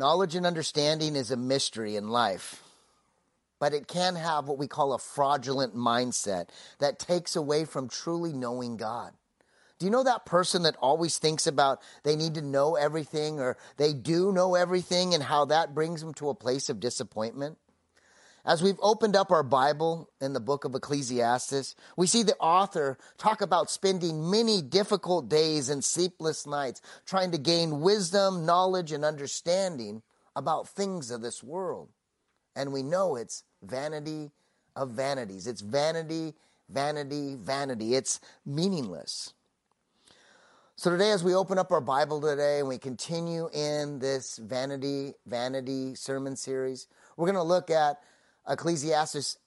Knowledge and understanding is a mystery in life, but it can have what we call a fraudulent mindset that takes away from truly knowing God. Do you know that person that always thinks about they need to know everything or they do know everything and how that brings them to a place of disappointment? As we've opened up our Bible in the book of Ecclesiastes, we see the author talk about spending many difficult days and sleepless nights trying to gain wisdom, knowledge, and understanding about things of this world. And we know it's vanity of vanities. It's vanity, vanity, vanity. It's meaningless. So today, as we open up our Bible today and we continue in this vanity, vanity sermon series, we're going to look at Ecclesiastes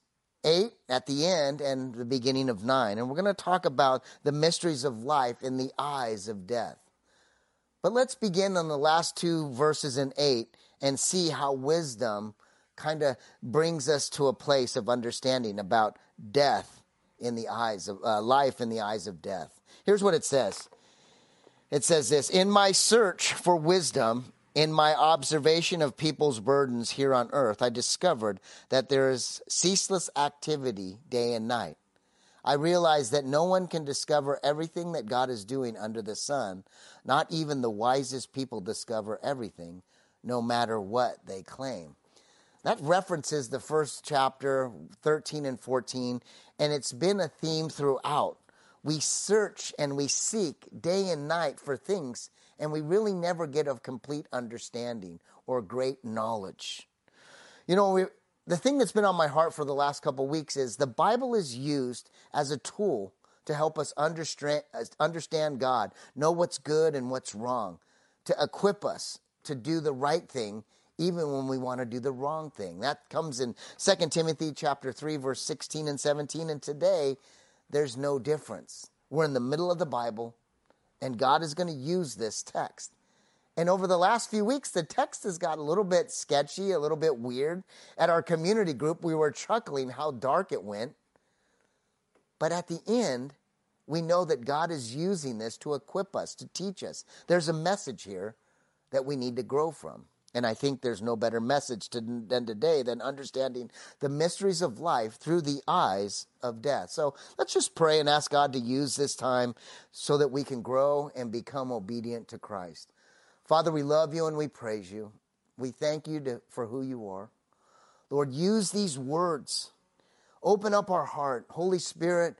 8 at the end and the beginning of 9. And we're going to talk about the mysteries of life in the eyes of death. But let's begin on the last two verses in 8 and see how wisdom kind of brings us to a place of understanding about death in the eyes of uh, life in the eyes of death. Here's what it says. It says this, in my search for wisdom in my observation of people's burdens here on earth, I discovered that there is ceaseless activity day and night. I realize that no one can discover everything that God is doing under the sun. Not even the wisest people discover everything, no matter what they claim. That references the first chapter, 13 and 14, and it's been a theme throughout. We search and we seek day and night for things and we really never get a complete understanding or great knowledge. You know, we, the thing that's been on my heart for the last couple weeks is the Bible is used as a tool to help us understand, understand God, know what's good and what's wrong, to equip us to do the right thing even when we want to do the wrong thing. That comes in 2 Timothy chapter 3 verse 16 and 17 and today there's no difference. We're in the middle of the Bible and God is going to use this text. And over the last few weeks, the text has got a little bit sketchy, a little bit weird. At our community group, we were chuckling how dark it went. But at the end, we know that God is using this to equip us, to teach us. There's a message here that we need to grow from. And I think there's no better message to, than today than understanding the mysteries of life through the eyes of death. So let's just pray and ask God to use this time so that we can grow and become obedient to Christ. Father, we love you and we praise you. We thank you to, for who you are. Lord, use these words. Open up our heart. Holy Spirit,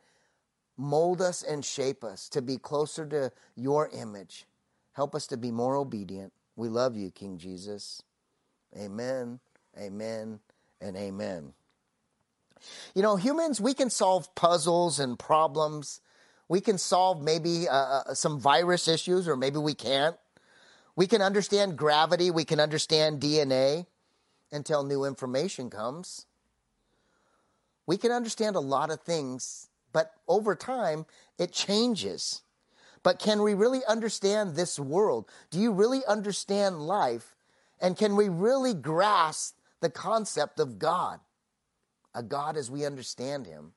mold us and shape us to be closer to your image. Help us to be more obedient. We love you, King Jesus. Amen, amen, and amen. You know, humans, we can solve puzzles and problems. We can solve maybe uh, uh some virus issues, or maybe we can't. We can understand gravity, we can understand DNA until new information comes. We can understand a lot of things, but over time, it changes. But can we really understand this world? Do you really understand life? And can we really grasp the concept of God? A God as we understand Him.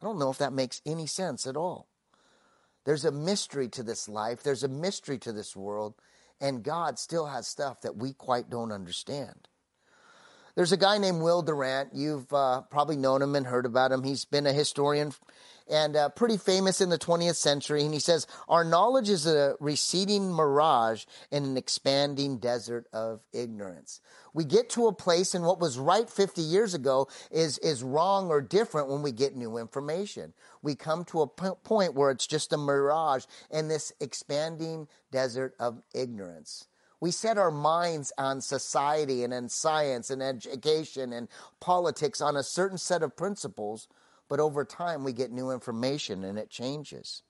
I don't know if that makes any sense at all. There's a mystery to this life, there's a mystery to this world, and God still has stuff that we quite don't understand. There's a guy named Will Durant. You've uh, probably known him and heard about him. He's been a historian and uh, pretty famous in the 20th century. And he says, Our knowledge is a receding mirage in an expanding desert of ignorance. We get to a place and what was right 50 years ago is, is wrong or different when we get new information. We come to a p- point where it's just a mirage in this expanding desert of ignorance. We set our minds on society and in science and education and politics on a certain set of principles but over time, we get new information and it changes.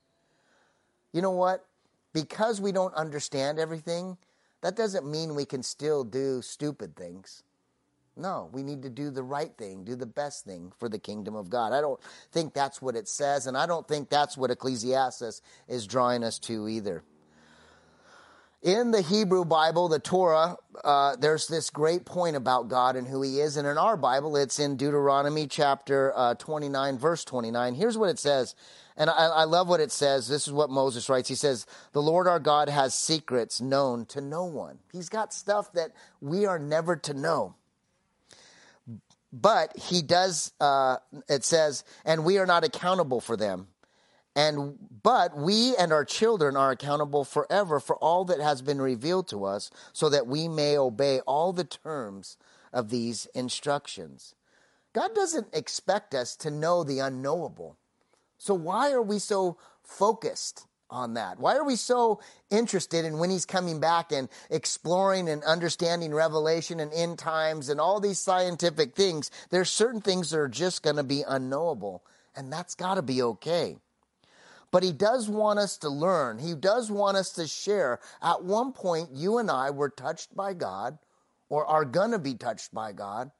You know what? Because we don't understand everything, that doesn't mean we can still do stupid things. No, we need to do the right thing, do the best thing for the kingdom of God. I don't think that's what it says, and I don't think that's what Ecclesiastes is drawing us to either. In the Hebrew Bible, the Torah, uh, there's this great point about God and who He is. And in our Bible, it's in Deuteronomy chapter uh, 29, verse 29. Here's what it says. And I, I love what it says. This is what Moses writes. He says, The Lord our God has secrets known to no one. He's got stuff that we are never to know. But He does, uh, it says, and we are not accountable for them. And but we and our children are accountable forever for all that has been revealed to us, so that we may obey all the terms of these instructions. God doesn't expect us to know the unknowable. So why are we so focused on that? Why are we so interested in when he's coming back and exploring and understanding revelation and end times and all these scientific things? There's certain things that are just going to be unknowable, and that's got to be okay. But he does want us to learn. He does want us to share. At one point, you and I were touched by God or are going to be touched by God.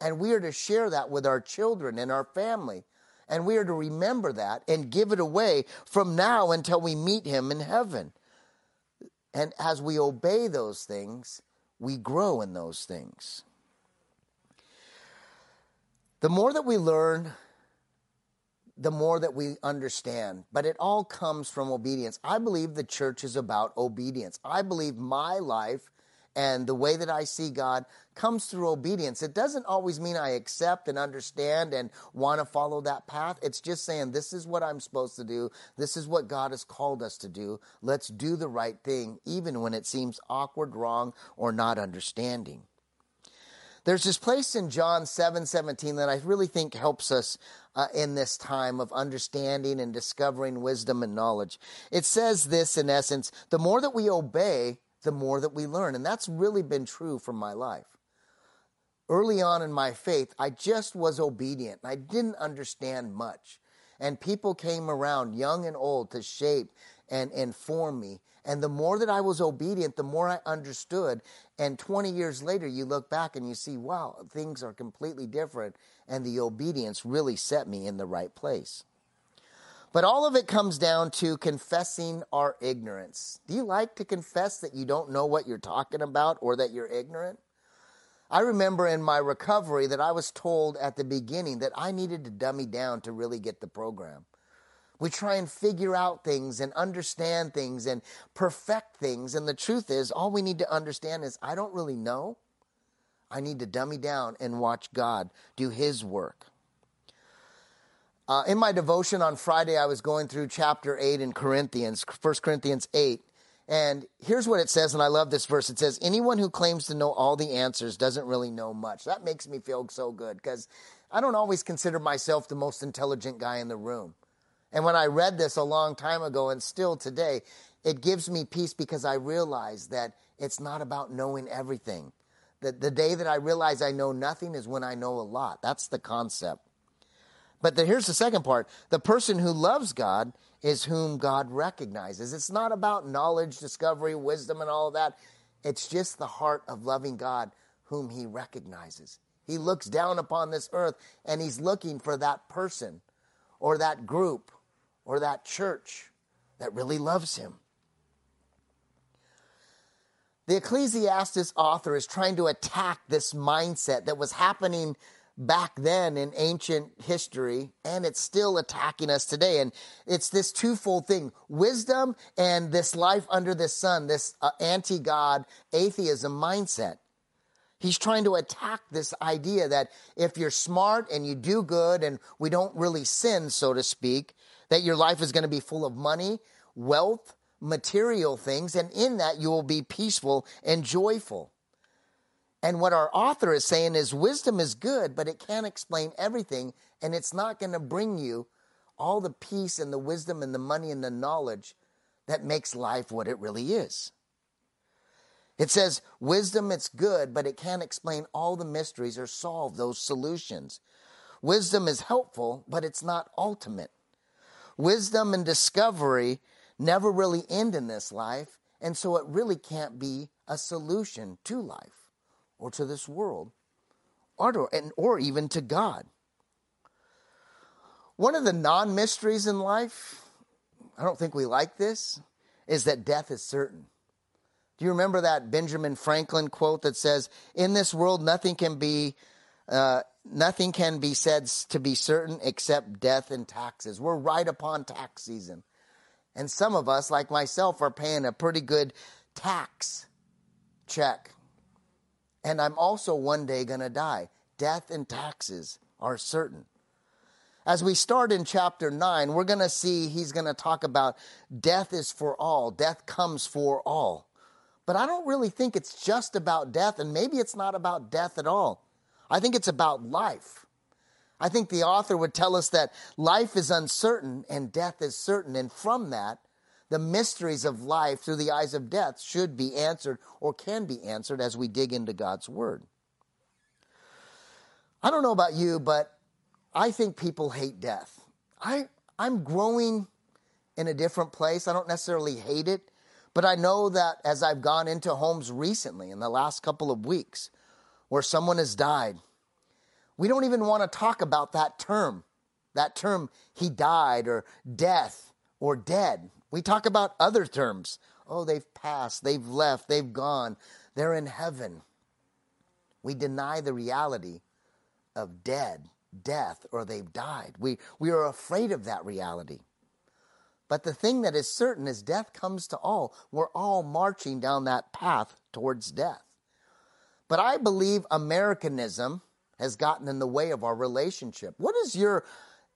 And we are to share that with our children and our family. And we are to remember that and give it away from now until we meet him in heaven. And as we obey those things, we grow in those things. The more that we learn, the more that we understand. But it all comes from obedience. I believe the church is about obedience. I believe my life and the way that I see God comes through obedience. It doesn't always mean I accept and understand and want to follow that path. It's just saying, this is what I'm supposed to do. This is what God has called us to do. Let's do the right thing, even when it seems awkward, wrong, or not understanding. There's this place in John 7 17 that I really think helps us uh, in this time of understanding and discovering wisdom and knowledge. It says this in essence the more that we obey, the more that we learn. And that's really been true for my life. Early on in my faith, I just was obedient. I didn't understand much. And people came around, young and old, to shape and inform me. And the more that I was obedient, the more I understood. And 20 years later, you look back and you see, wow, things are completely different. And the obedience really set me in the right place. But all of it comes down to confessing our ignorance. Do you like to confess that you don't know what you're talking about or that you're ignorant? I remember in my recovery that I was told at the beginning that I needed to dummy down to really get the program. We try and figure out things and understand things and perfect things. And the truth is, all we need to understand is I don't really know. I need to dummy down and watch God do His work. Uh, in my devotion on Friday, I was going through chapter 8 in Corinthians, 1 Corinthians 8. And here's what it says, and I love this verse. It says, Anyone who claims to know all the answers doesn't really know much. That makes me feel so good because I don't always consider myself the most intelligent guy in the room. And when I read this a long time ago and still today, it gives me peace because I realize that it's not about knowing everything. The, the day that I realize I know nothing is when I know a lot. That's the concept. But the, here's the second part the person who loves God is whom God recognizes. It's not about knowledge, discovery, wisdom, and all of that. It's just the heart of loving God whom he recognizes. He looks down upon this earth and he's looking for that person or that group or that church that really loves him. The Ecclesiastes author is trying to attack this mindset that was happening back then in ancient history, and it's still attacking us today. And it's this twofold thing wisdom and this life under the sun, this uh, anti God atheism mindset. He's trying to attack this idea that if you're smart and you do good and we don't really sin, so to speak, that your life is going to be full of money, wealth, material things, and in that you will be peaceful and joyful. And what our author is saying is wisdom is good, but it can't explain everything, and it's not going to bring you all the peace and the wisdom and the money and the knowledge that makes life what it really is. It says, wisdom, it's good, but it can't explain all the mysteries or solve those solutions. Wisdom is helpful, but it's not ultimate. Wisdom and discovery never really end in this life, and so it really can't be a solution to life or to this world or, to, and, or even to God. One of the non mysteries in life, I don't think we like this, is that death is certain. Do you remember that Benjamin Franklin quote that says, "In this world, nothing can be, uh, nothing can be said to be certain except death and taxes." We're right upon tax season, and some of us, like myself, are paying a pretty good tax check. And I'm also one day going to die. Death and taxes are certain. As we start in chapter 9, we're going to see he's going to talk about death is for all, death comes for all. But I don't really think it's just about death, and maybe it's not about death at all. I think it's about life. I think the author would tell us that life is uncertain and death is certain. And from that, the mysteries of life through the eyes of death should be answered or can be answered as we dig into God's Word. I don't know about you, but I think people hate death. I, I'm growing in a different place. I don't necessarily hate it, but I know that as I've gone into homes recently in the last couple of weeks where someone has died, we don't even want to talk about that term, that term, he died or death or dead. We talk about other terms. Oh, they've passed, they've left, they've gone, they're in heaven. We deny the reality of dead death or they've died. We, we are afraid of that reality. But the thing that is certain is death comes to all. We're all marching down that path towards death. But I believe Americanism has gotten in the way of our relationship. What is your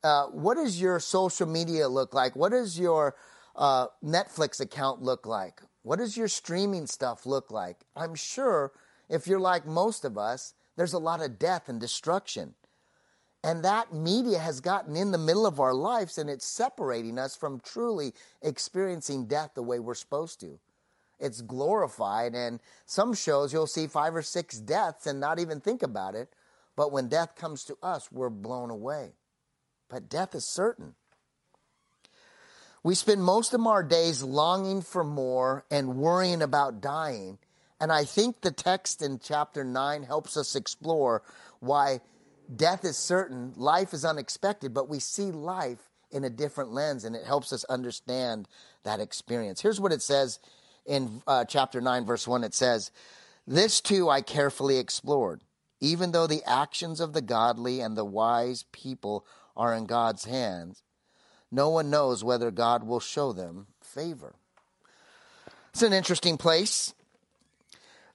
uh, what does your social media look like? What does your uh, Netflix account look like? What does your streaming stuff look like? I'm sure if you're like most of us, there's a lot of death and destruction. And that media has gotten in the middle of our lives and it's separating us from truly experiencing death the way we're supposed to. It's glorified, and some shows you'll see five or six deaths and not even think about it. But when death comes to us, we're blown away. But death is certain. We spend most of our days longing for more and worrying about dying. And I think the text in chapter 9 helps us explore why death is certain, life is unexpected, but we see life in a different lens and it helps us understand that experience. Here's what it says in uh, chapter 9, verse 1 it says, This too I carefully explored. Even though the actions of the godly and the wise people are in God's hands, no one knows whether God will show them favor. It's an interesting place.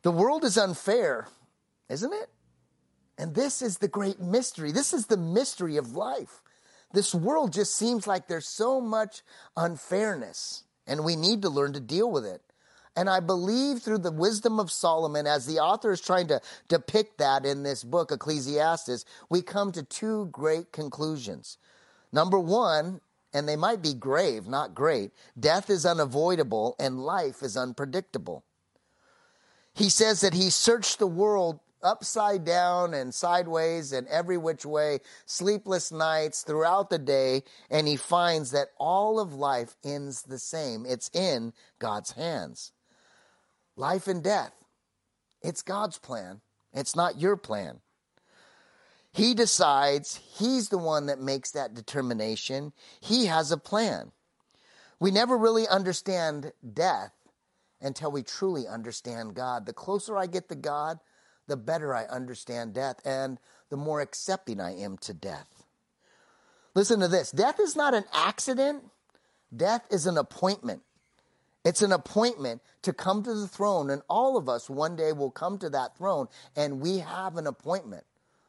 The world is unfair, isn't it? And this is the great mystery. This is the mystery of life. This world just seems like there's so much unfairness, and we need to learn to deal with it. And I believe through the wisdom of Solomon, as the author is trying to depict that in this book, Ecclesiastes, we come to two great conclusions. Number one, and they might be grave, not great, death is unavoidable and life is unpredictable. He says that he searched the world upside down and sideways and every which way, sleepless nights throughout the day, and he finds that all of life ends the same. It's in God's hands. Life and death, it's God's plan, it's not your plan. He decides, he's the one that makes that determination. He has a plan. We never really understand death until we truly understand God. The closer I get to God, the better I understand death and the more accepting I am to death. Listen to this death is not an accident, death is an appointment. It's an appointment to come to the throne, and all of us one day will come to that throne, and we have an appointment.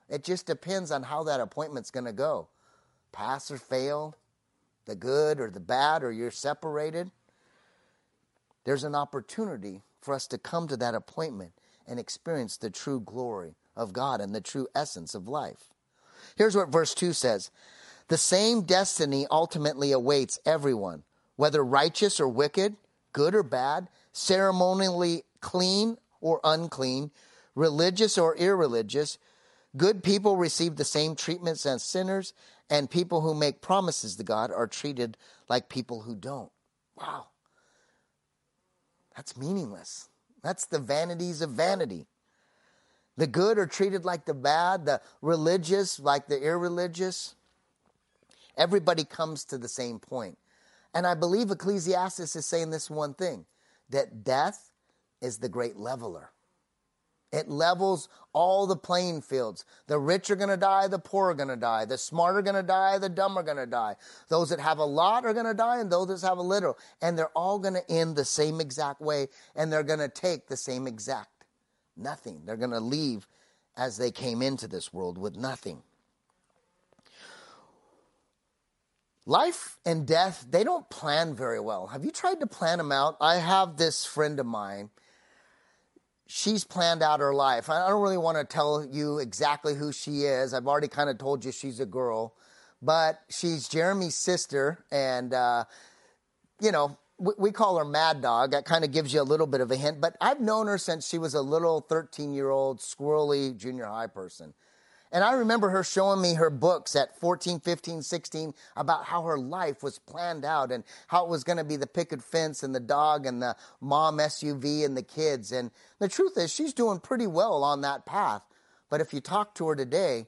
It just depends on how that appointment's going to go pass or fail, the good or the bad, or you're separated. There's an opportunity for us to come to that appointment and experience the true glory of God and the true essence of life. Here's what verse 2 says The same destiny ultimately awaits everyone, whether righteous or wicked, good or bad, ceremonially clean or unclean, religious or irreligious. Good people receive the same treatments as sinners, and people who make promises to God are treated like people who don't. Wow. That's meaningless. That's the vanities of vanity. The good are treated like the bad, the religious like the irreligious. Everybody comes to the same point. And I believe Ecclesiastes is saying this one thing that death is the great leveler. It levels all the playing fields. The rich are going to die, the poor are going to die. The smart are going to die, the dumb are going to die. Those that have a lot are going to die, and those that have a little. And they're all going to end the same exact way, and they're going to take the same exact nothing. They're going to leave as they came into this world with nothing. Life and death, they don't plan very well. Have you tried to plan them out? I have this friend of mine she's planned out her life. I don't really want to tell you exactly who she is. I've already kind of told you she's a girl, but she's Jeremy's sister, and uh, you know we, we, call her Mad Dog. That kind of gives you a little bit of a hint. But I've known her since she was a little 13 year old squirrely junior high person. And I remember her showing me her books at 14, 15, 16 about how her life was planned out and how it was going to be the picket fence and the dog and the mom SUV and the kids. And the truth is, she's doing pretty well on that path. But if you talk to her today,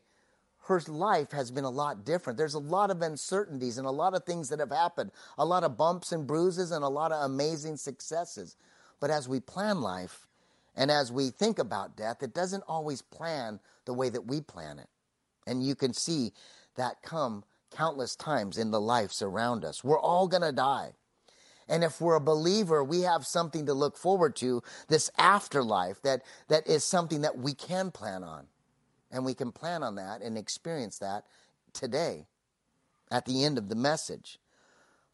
her life has been a lot different. There's a lot of uncertainties and a lot of things that have happened, a lot of bumps and bruises and a lot of amazing successes. But as we plan life and as we think about death, it doesn't always plan the way that we plan it. And you can see that come countless times in the lives around us. We're all going to die. And if we're a believer, we have something to look forward to, this afterlife that, that is something that we can plan on. And we can plan on that and experience that today at the end of the message.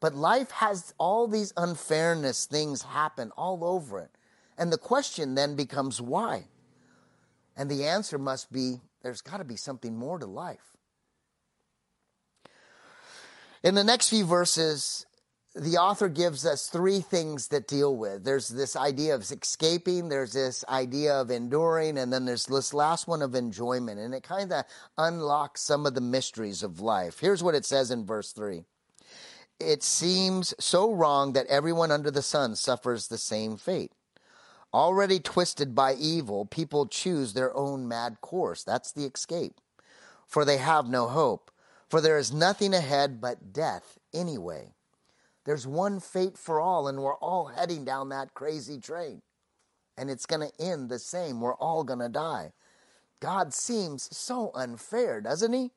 But life has all these unfairness things happen all over it. And the question then becomes why? And the answer must be there's got to be something more to life. In the next few verses, the author gives us three things that deal with. There's this idea of escaping, there's this idea of enduring, and then there's this last one of enjoyment. And it kind of unlocks some of the mysteries of life. Here's what it says in verse 3 It seems so wrong that everyone under the sun suffers the same fate. Already twisted by evil, people choose their own mad course. That's the escape. For they have no hope. For there is nothing ahead but death anyway. There's one fate for all, and we're all heading down that crazy train. And it's going to end the same. We're all going to die. God seems so unfair, doesn't he?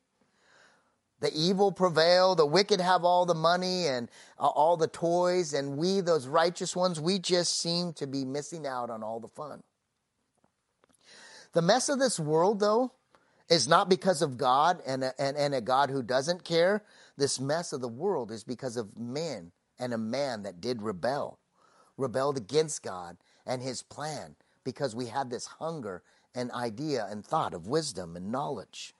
The evil prevail, the wicked have all the money and uh, all the toys, and we, those righteous ones, we just seem to be missing out on all the fun. The mess of this world, though, is not because of God and a, and, and a God who doesn't care. This mess of the world is because of men and a man that did rebel, rebelled against God and his plan, because we had this hunger and idea and thought of wisdom and knowledge.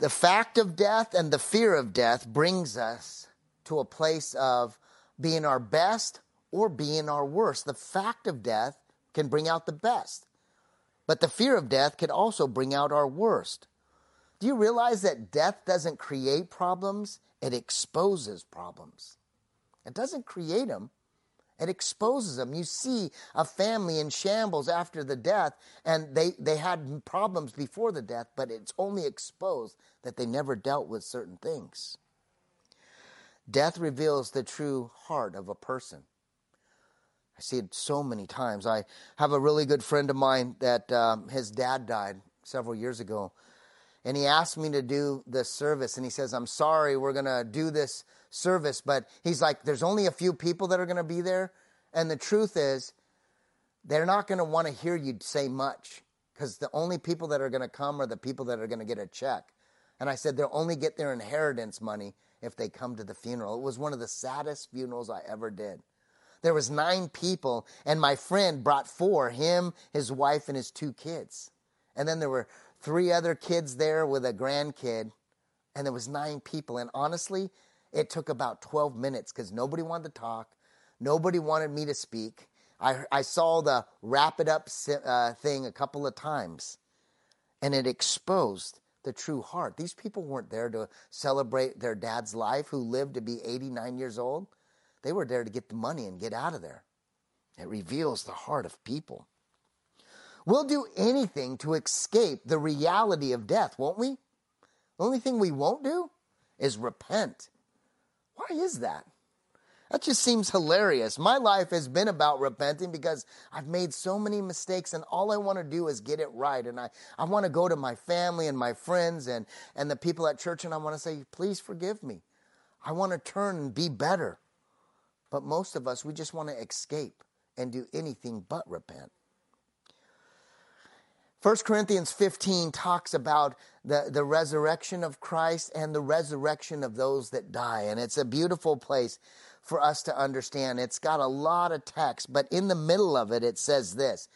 The fact of death and the fear of death brings us to a place of being our best or being our worst. The fact of death can bring out the best, but the fear of death can also bring out our worst. Do you realize that death doesn't create problems? It exposes problems. It doesn't create them, it exposes them. You see a family in shambles after the death, and they, they had problems before the death, but it's only exposed that they never dealt with certain things. Death reveals the true heart of a person. I see it so many times. I have a really good friend of mine that um, his dad died several years ago. And he asked me to do this service, and he says, I'm sorry, we're going to do this service, but he's like, there's only a few people that are going to be there. And the truth is, they're not going to want to hear you say much because the only people that are going to come are the people that are going to get a check. And I said, they'll only get their inheritance money if they come to the funeral. It was one of the saddest funerals I ever did. There was nine people, and my friend brought four, him, his wife, and his two kids. And then there were three other kids there with a grandkid, and there was nine people. And honestly, it took about 12 minutes because nobody wanted to talk. Nobody wanted me to speak. I, I saw the wrap it up uh, thing a couple of times, and it exposed the true heart. These people weren't there to celebrate their dad's life who lived to be 89 years old. They were there to get the money and get out of there. It reveals the heart of people. We'll do anything to escape the reality of death, won't we? The only thing we won't do is repent. Why is that? That just seems hilarious. My life has been about repenting because I've made so many mistakes and all I want to do is get it right. And I, I want to go to my family and my friends and, and the people at church and I want to say, please forgive me. I want to turn and be better. But most of us, we just want to escape and do anything but repent. 1 Corinthians 15 talks about the, the resurrection of Christ and the resurrection of those that die. And it's a beautiful place for us to understand. It's got a lot of text, but in the middle of it, it says this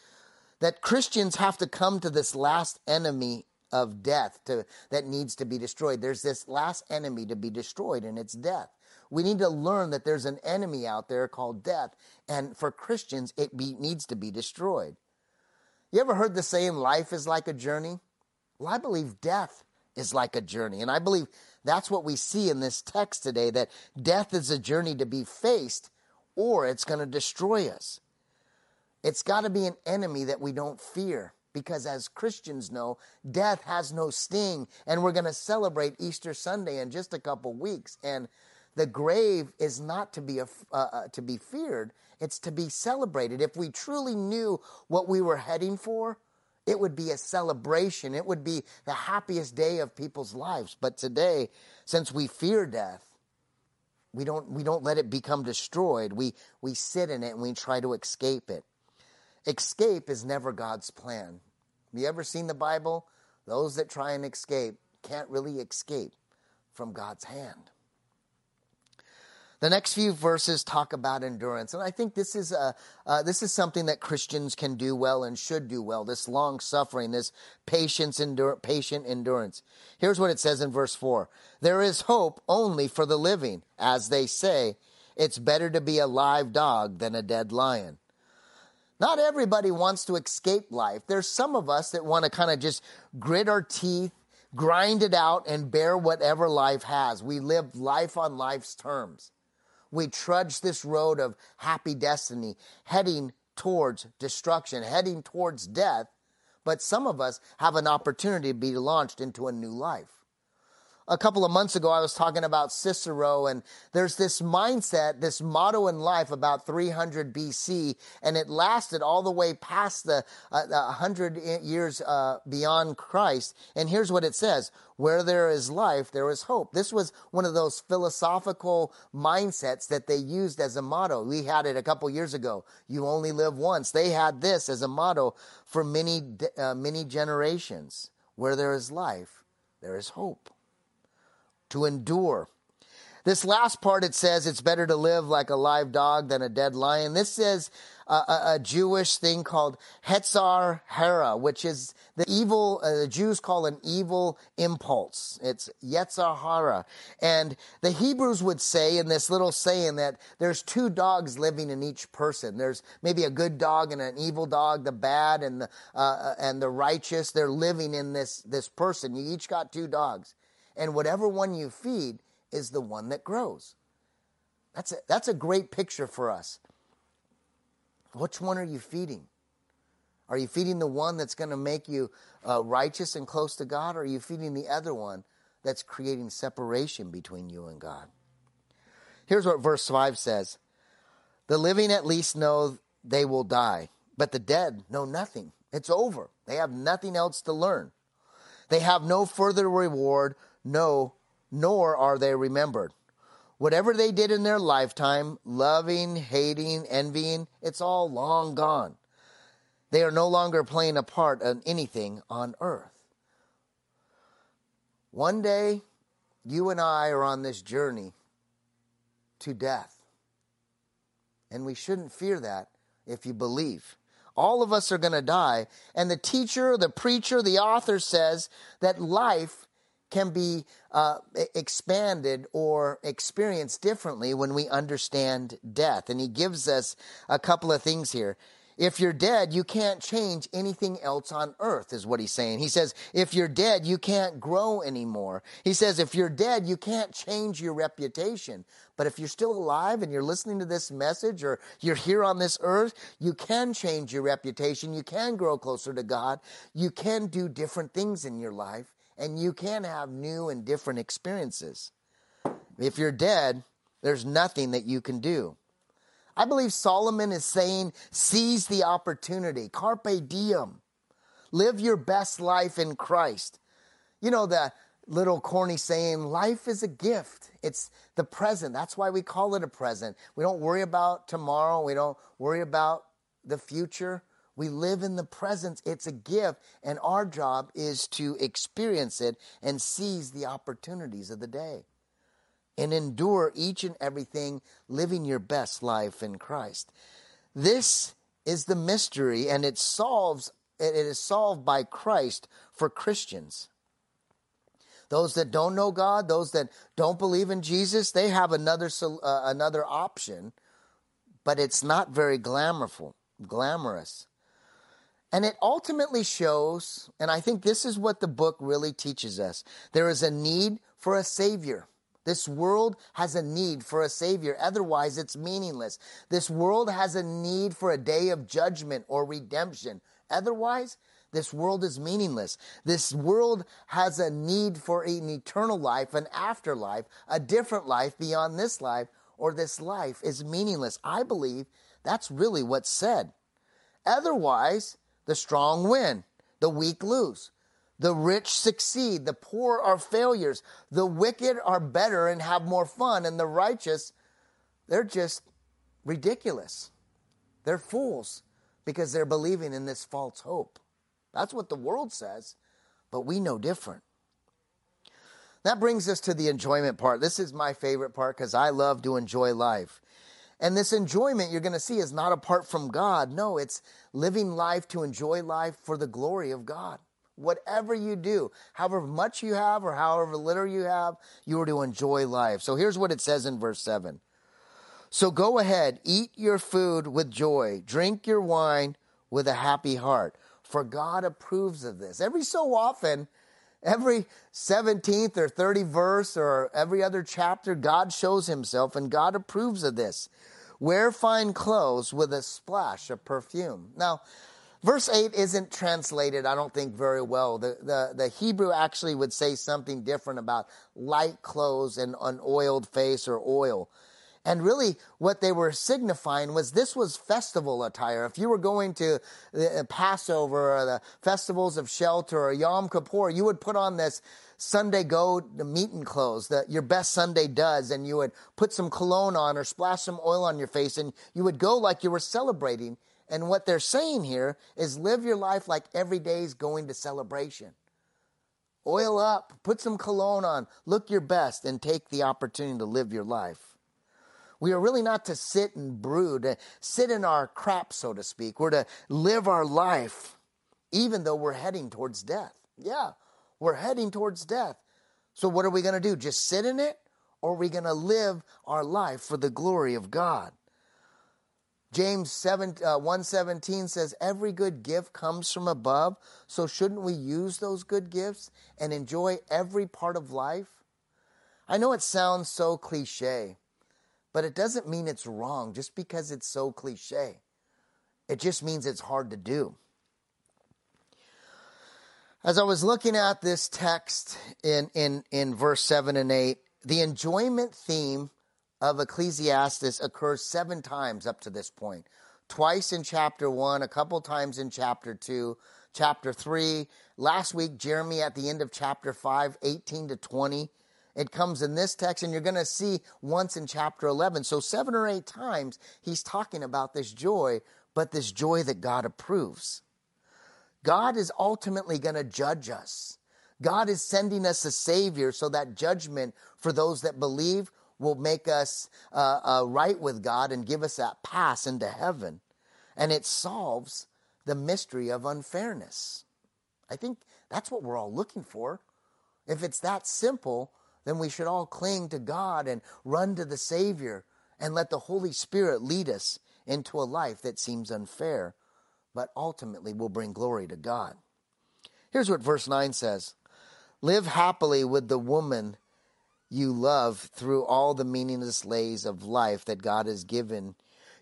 that Christians have to come to this last enemy of death to, that needs to be destroyed. There's this last enemy to be destroyed, and it's death. We need to learn that there's an enemy out there called death, and for Christians, it be, needs to be destroyed. You ever heard the saying, life is like a journey? Well, I believe death is like a journey. And I believe that's what we see in this text today that death is a journey to be faced or it's going to destroy us. It's got to be an enemy that we don't fear because as Christians know, death has no sting. And we're going to celebrate Easter Sunday in just a couple weeks. And the grave is not to be, uh, uh, to be feared, it's to be celebrated. If we truly knew what we were heading for, it would be a celebration. It would be the happiest day of people's lives. But today, since we fear death, we don't, we don't let it become destroyed. We, we sit in it and we try to escape it. Escape is never God's plan. Have you ever seen the Bible? Those that try and escape can't really escape from God's hand. The next few verses talk about endurance, and I think this is a, uh, this is something that Christians can do well and should do well. This long suffering, this patience, endure, patient endurance. Here's what it says in verse four: There is hope only for the living, as they say. It's better to be a live dog than a dead lion. Not everybody wants to escape life. There's some of us that want to kind of just grit our teeth, grind it out, and bear whatever life has. We live life on life's terms we trudge this road of happy destiny, heading towards destruction, heading towards death. But some of us have an opportunity to be launched into a new life a couple of months ago, I was talking about Cicero, and there's this mindset, this motto in life about 300 BC, and it lasted all the way past the, uh, 100 years uh, beyond Christ. And here's what it says Where there is life, there is hope. This was one of those philosophical mindsets that they used as a motto. We had it a couple years ago. You only live once. They had this as a motto for many, uh, many generations. Where there is life, there is hope to endure. This last part, it says it's better to live like a live dog than a dead lion. This is a, a, a Jewish thing called Hetzar Hara, which is the evil, uh, the Jews call an evil impulse. It's Yetzer Hara. And the Hebrews would say in this little saying that there's two dogs living in each person. There's maybe a good dog and an evil dog, the bad and the, uh, uh and the righteous. They're living in this, this person. You each got two dogs and whatever one you feed is the one that grows. That's a, that's a great picture for us. Which one are you feeding? Are you feeding the one that's going to make you uh, righteous and close to God, or are you feeding the other one that's creating separation between you and God? Here's what verse 5 says The living at least know they will die, but the dead know nothing. It's over. They have nothing else to learn. They have no further reward, no, nor are they remembered. Whatever they did in their lifetime, loving, hating, envying, it's all long gone. They are no longer playing a part in anything on earth. One day, you and I are on this journey to death. And we shouldn't fear that if you believe. All of us are going to die. And the teacher, the preacher, the author says that life can be uh, expanded or experienced differently when we understand death. And he gives us a couple of things here. If you're dead, you can't change anything else on earth, is what he's saying. He says, if you're dead, you can't grow anymore. He says, if you're dead, you can't change your reputation. But if you're still alive and you're listening to this message or you're here on this earth, you can change your reputation. You can grow closer to God. You can do different things in your life and you can have new and different experiences. If you're dead, there's nothing that you can do. I believe Solomon is saying, seize the opportunity, carpe diem. Live your best life in Christ. You know, the little corny saying, life is a gift. It's the present. That's why we call it a present. We don't worry about tomorrow. We don't worry about the future. We live in the presence. It's a gift, and our job is to experience it and seize the opportunities of the day and endure each and everything, living your best life in Christ. This is the mystery, and it solves it is solved by Christ for Christians. Those that don't know God, those that don't believe in Jesus, they have another uh, another option, but it's not very glamourful, glamorous. And it ultimately shows, and I think this is what the book really teaches us there is a need for a Savior. This world has a need for a Savior, otherwise, it's meaningless. This world has a need for a day of judgment or redemption, otherwise, this world is meaningless. This world has a need for an eternal life, an afterlife, a different life beyond this life, or this life is meaningless. I believe that's really what's said. Otherwise, the strong win, the weak lose. The rich succeed, the poor are failures, the wicked are better and have more fun, and the righteous, they're just ridiculous. They're fools because they're believing in this false hope. That's what the world says, but we know different. That brings us to the enjoyment part. This is my favorite part because I love to enjoy life. And this enjoyment you're going to see is not apart from God. No, it's living life to enjoy life for the glory of God. Whatever you do, however much you have or however little you have, you are to enjoy life. So here's what it says in verse 7. So go ahead, eat your food with joy, drink your wine with a happy heart, for God approves of this. Every so often, every 17th or 30 verse or every other chapter, God shows himself and God approves of this. Wear fine clothes with a splash of perfume. Now, verse 8 isn't translated, I don't think, very well. The, the, the Hebrew actually would say something different about light clothes and an oiled face or oil. And really, what they were signifying was this was festival attire. If you were going to the Passover or the festivals of shelter or Yom Kippur, you would put on this Sunday go the meeting clothes that your best Sunday does, and you would put some cologne on or splash some oil on your face, and you would go like you were celebrating. And what they're saying here is live your life like every day is going to celebration. Oil up, put some cologne on, look your best, and take the opportunity to live your life. We are really not to sit and brood, to sit in our crap, so to speak. We're to live our life, even though we're heading towards death. Yeah, we're heading towards death. So, what are we going to do? Just sit in it? Or are we going to live our life for the glory of God? James 7, uh, 117 says, Every good gift comes from above, so shouldn't we use those good gifts and enjoy every part of life? I know it sounds so cliche, but it doesn't mean it's wrong just because it's so cliche. It just means it's hard to do. As I was looking at this text in, in, in verse 7 and 8, the enjoyment theme of Ecclesiastes occurs seven times up to this point. Twice in chapter 1, a couple times in chapter 2, chapter 3. Last week, Jeremy at the end of chapter 5, 18 to 20. It comes in this text, and you're going to see once in chapter 11. So, seven or eight times, he's talking about this joy, but this joy that God approves. God is ultimately going to judge us. God is sending us a Savior so that judgment for those that believe will make us uh, uh, right with God and give us that pass into heaven. And it solves the mystery of unfairness. I think that's what we're all looking for. If it's that simple, then we should all cling to God and run to the Savior and let the Holy Spirit lead us into a life that seems unfair, but ultimately will bring glory to God. Here's what verse 9 says Live happily with the woman you love through all the meaningless lays of life that God has given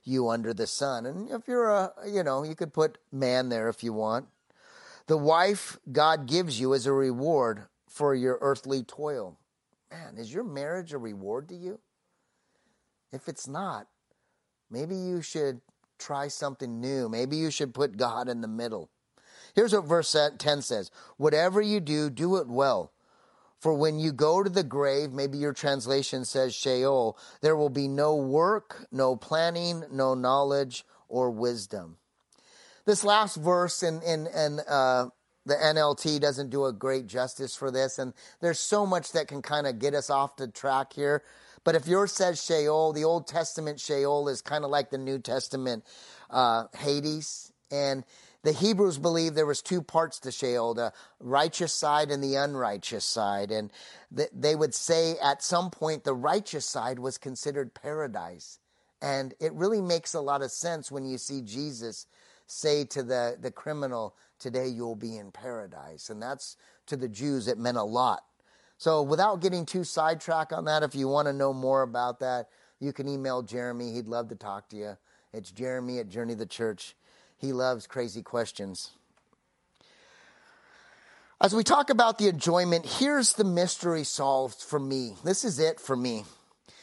you under the sun. And if you're a, you know, you could put man there if you want. The wife God gives you as a reward for your earthly toil man, is your marriage a reward to you? If it's not, maybe you should try something new. Maybe you should put God in the middle. Here's what verse 10 says Whatever you do, do it well. For when you go to the grave, maybe your translation says Sheol, there will be no work, no planning, no knowledge or wisdom. This last verse in, in, in uh, the NLT doesn't do a great justice for this, and there's so much that can kind of get us off the track here. But if yours says Sheol, the Old Testament Sheol is kind of like the New Testament uh, Hades, and the Hebrews believed there was two parts to Sheol, the righteous side and the unrighteous side. And they would say at some point the righteous side was considered paradise. And it really makes a lot of sense when you see Jesus say to the, the criminal, Today you'll be in paradise. And that's to the Jews, it meant a lot. So without getting too sidetracked on that, if you want to know more about that, you can email Jeremy. He'd love to talk to you. It's Jeremy at Journey the Church. He loves crazy questions. As we talk about the enjoyment, here's the mystery solved for me. This is it for me.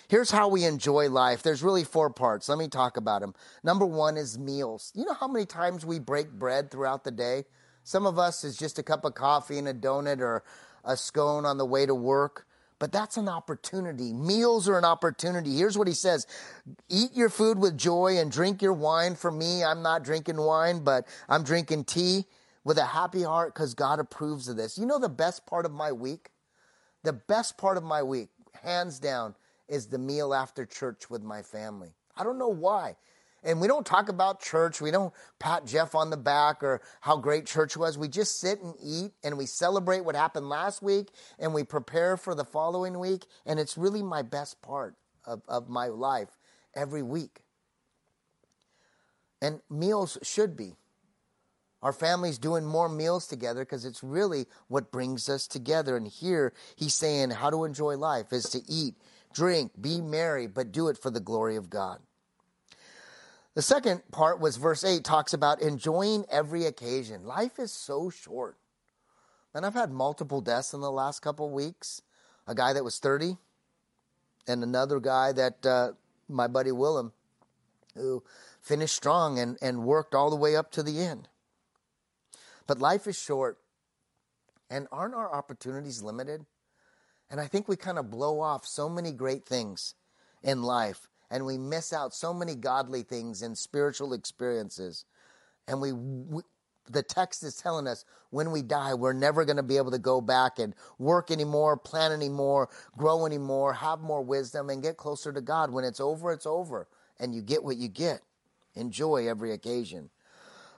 Here's how we enjoy life. There's really four parts. Let me talk about them. Number one is meals. You know how many times we break bread throughout the day? Some of us is just a cup of coffee and a donut or a scone on the way to work. But that's an opportunity. Meals are an opportunity. Here's what he says Eat your food with joy and drink your wine. For me, I'm not drinking wine, but I'm drinking tea with a happy heart because God approves of this. You know the best part of my week? The best part of my week, hands down, is the meal after church with my family. I don't know why. And we don't talk about church. We don't pat Jeff on the back or how great church was. We just sit and eat and we celebrate what happened last week and we prepare for the following week. And it's really my best part of, of my life every week. And meals should be. Our family's doing more meals together because it's really what brings us together. And here he's saying how to enjoy life is to eat, drink, be merry, but do it for the glory of God. The second part was verse 8 talks about enjoying every occasion. Life is so short. And I've had multiple deaths in the last couple weeks. A guy that was 30, and another guy that uh, my buddy Willem, who finished strong and, and worked all the way up to the end. But life is short, and aren't our opportunities limited? And I think we kind of blow off so many great things in life and we miss out so many godly things and spiritual experiences. And we, we the text is telling us when we die, we're never going to be able to go back and work anymore, plan anymore, grow anymore, have more wisdom, and get closer to God. When it's over, it's over, and you get what you get. Enjoy every occasion.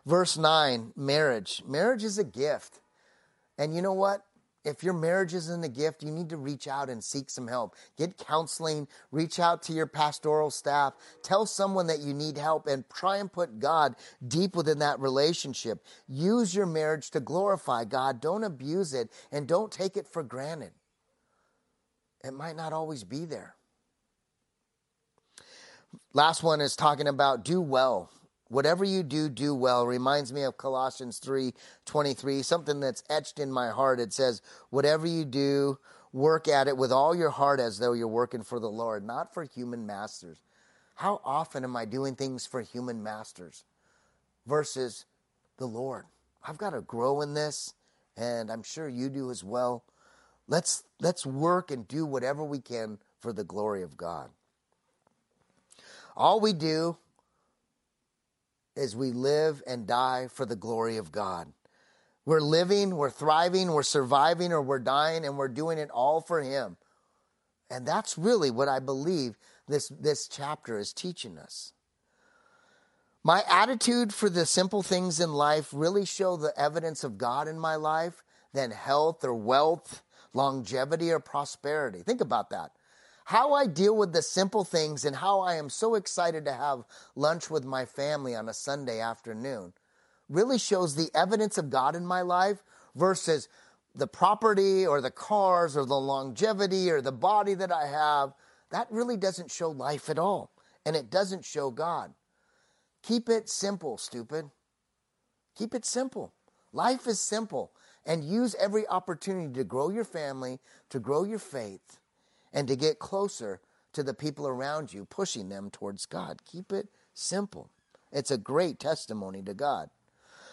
Verse 9 marriage. Marriage is a gift. And you know what? If your marriage isn't a gift, you need to reach out and seek some help. Get counseling, reach out to your pastoral staff, tell someone that you need help, and try and put God deep within that relationship. Use your marriage to glorify God. Don't abuse it, and don't take it for granted. It might not always be there. Last one is talking about do well. Whatever you do, do well. Reminds me of Colossians 3 23, something that's etched in my heart. It says, Whatever you do, work at it with all your heart as though you're working for the Lord, not for human masters. How often am I doing things for human masters versus the Lord? I've got to grow in this, and I'm sure you do as well. Let's, let's work and do whatever we can for the glory of God. All we do as we live and die for the glory of God. We're living, we're thriving, we're surviving, or we're dying, and we're doing it all for Him. And that's really what I believe this, this chapter is teaching us. My attitude for the simple things in life really show the evidence of God in my life than health or wealth, longevity or prosperity. Think about that how I deal with the simple things and how I am so excited to have lunch with my family on a Sunday afternoon really shows the evidence of God in my life versus the property or the cars or the longevity or the body that I have. That really doesn't show life at all. And it doesn't show God. Keep it simple, stupid. Keep it simple. Life is simple. And use every opportunity to grow your family, to grow your faith, and to get closer to the people around you, pushing them towards God. Keep it simple. It's a great testimony to God.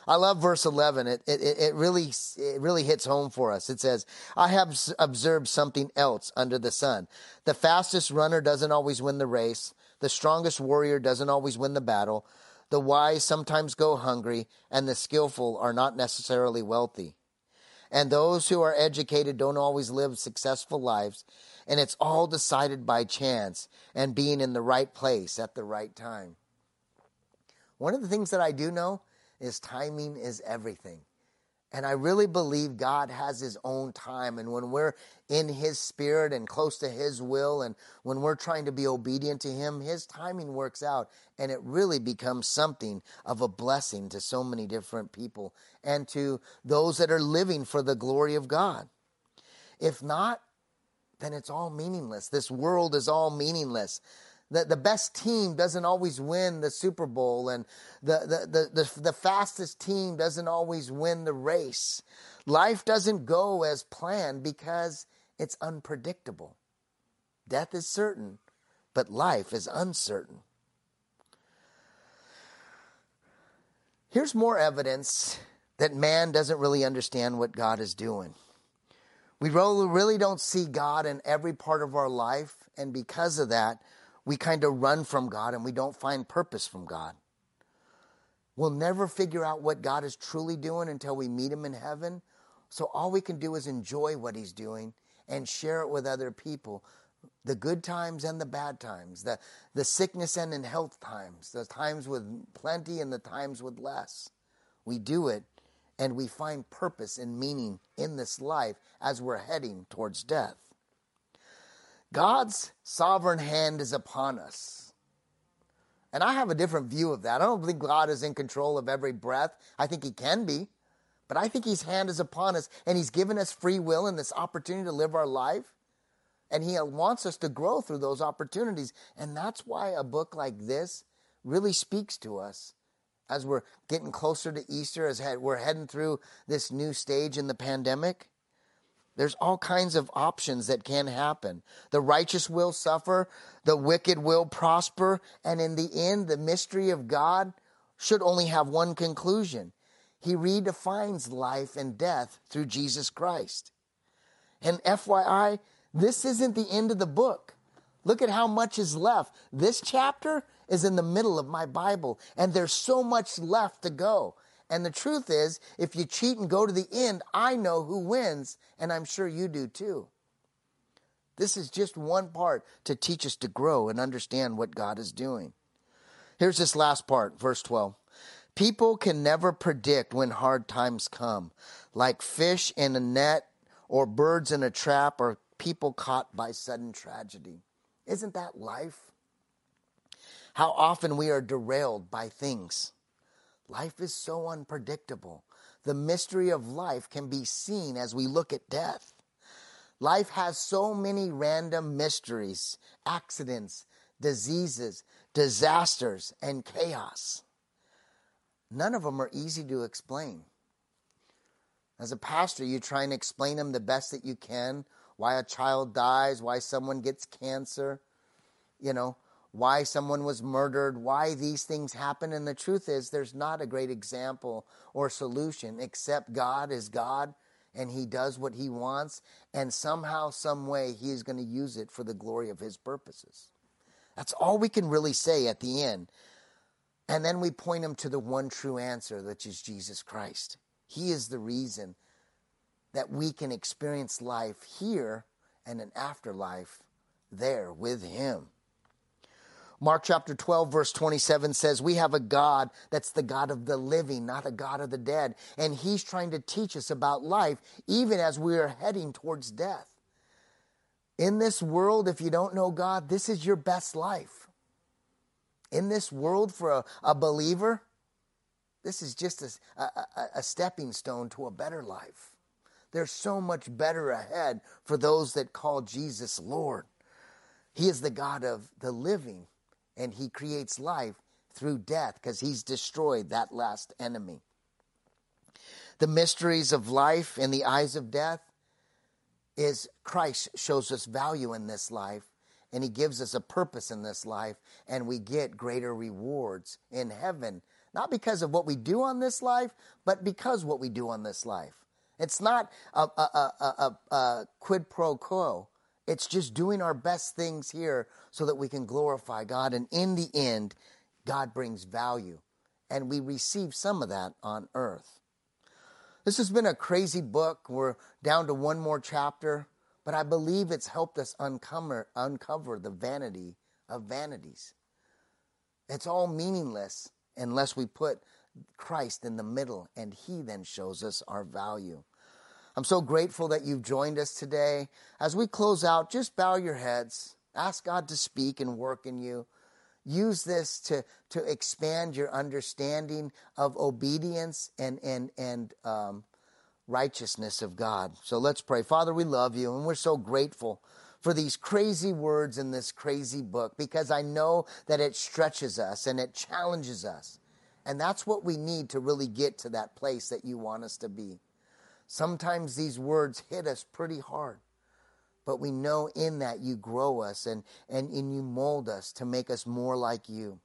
I love verse 11. It, it, it, really, it really hits home for us. It says, I have observed something else under the sun. The fastest runner doesn't always win the race. The strongest warrior doesn't always win the battle. The wise sometimes go hungry, and the skillful are not necessarily wealthy. And those who are educated don't always live successful lives, and it's all decided by chance and being in the right place at the right time. One of the things that I do know is timing is everything. And I really believe God has His own time. And when we're in His Spirit and close to His will, and when we're trying to be obedient to Him, His timing works out. And it really becomes something of a blessing to so many different people and to those that are living for the glory of God. If not, then it's all meaningless. This world is all meaningless the, the best team doesn't always win the Super Bowl, and the, the, the, the, the fastest team doesn't always win the race. Life doesn't go as planned because it's unpredictable. Death is certain, but life is uncertain. Here's more evidence that man doesn't really understand what God is doing. We really don't see God in every part of our life, and because of that, we kind of run from God and we don't find purpose from God. We'll never figure out what God is truly doing until we meet Him in heaven. So all we can do is enjoy what He's doing and share it with other people the good times and the bad times, the, the sickness and in health times, the times with plenty and the times with less. We do it and we find purpose and meaning in this life as we're heading towards death. God's sovereign hand is upon us. And I have a different view of that. I don't think God is in control of every breath. I think He can be. But I think His hand is upon us and He's given us free will and this opportunity to live our life. And He wants us to grow through those opportunities. And that's why a book like this really speaks to us as we're getting closer to Easter, as we're heading through this new stage in the pandemic. There's all kinds of options that can happen. The righteous will suffer, the wicked will prosper, and in the end, the mystery of God should only have one conclusion. He redefines life and death through Jesus Christ. And FYI, this isn't the end of the book. Look at how much is left. This chapter is in the middle of my Bible, and there's so much left to go. And the truth is, if you cheat and go to the end, I know who wins, and I'm sure you do too. This is just one part to teach us to grow and understand what God is doing. Here's this last part, verse 12. People can never predict when hard times come, like fish in a net or birds in a trap or people caught by sudden tragedy. Isn't that life? How often we are derailed by things Life is so unpredictable. The mystery of life can be seen as we look at death. Life has so many random mysteries, accidents, diseases, disasters, and chaos. None of them are easy to explain. As a pastor, you try and explain them the best that you can why a child dies, why someone gets cancer, you know, why someone was murdered, why these things happen. And the truth is, there's not a great example or solution except God is God and He does what He wants. And somehow, some way, He is going to use it for the glory of His purposes. That's all we can really say at the end. And then we point Him to the one true answer, which is Jesus Christ. He is the reason that we can experience life here and an afterlife there with Him. Mark chapter 12, verse 27 says, We have a God that's the God of the living, not a God of the dead. And He's trying to teach us about life, even as we are heading towards death. In this world, if you don't know God, this is your best life. In this world, for a, a believer, this is just a, a, a stepping stone to a better life. There's so much better ahead for those that call Jesus Lord. He is the God of the living and he creates life through death because he's destroyed that last enemy. The mysteries of life in the eyes of death is Christ shows us value in this life and He gives us a purpose in this life, and we get greater rewards in heaven. Not because of what we do on this life, but because what we do on this life. It's not a, a, a, a, quid pro quo. It's just doing our best things here so that we can glorify God. And in the end, God brings value. And we receive some of that on earth. This has been a crazy book. We're down to one more chapter, but I believe it's helped us uncover, uncover the vanity of vanities. It's all meaningless unless we put Christ in the middle and He then shows us our value. I'm so grateful that you've joined us today. As we close out, just bow your heads. Ask God to speak and work in you. Use this to, to expand your understanding of obedience and, and, and um, righteousness of God. So let's pray. Father, we love you and we're so grateful for these crazy words in this crazy book because I know that it stretches us and it challenges us. And that's what we need to really get to that place that you want us to be. Sometimes these words hit us pretty hard, but we know in that you grow us and, and, and you mold us to make us more like you.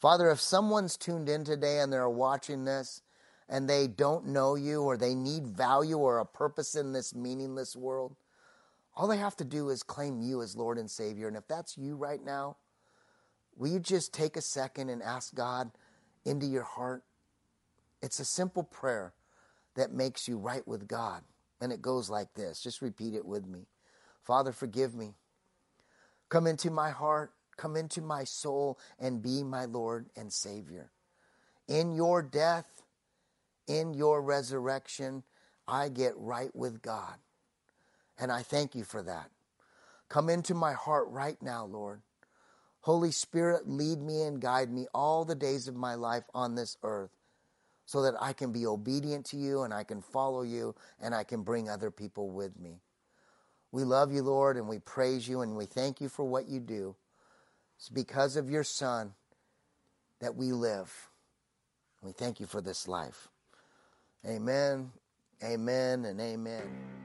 Father, if someone's tuned in today and they're watching this and they don't know you or they need value or a purpose in this meaningless world, all they have to do is claim you as Lord and Savior. And if that's you right now, will you just take a second and ask God into your heart? It's a simple prayer that makes you right with God. And it goes like this. Just repeat it with me. Father, forgive me. Come into my heart, come into my soul, and be my Lord and Savior. In your death, in your resurrection, I get right with God. And I thank you for that. Come into my heart right now, Lord. Holy Spirit, lead me and guide me all the days of my life on this earth so that I can be obedient to you and I can follow you and I can bring other people with me. We love you, Lord, and we praise you and we thank you for what you do. It's because of your Son that we live. We thank you for this life. Amen, amen, and amen.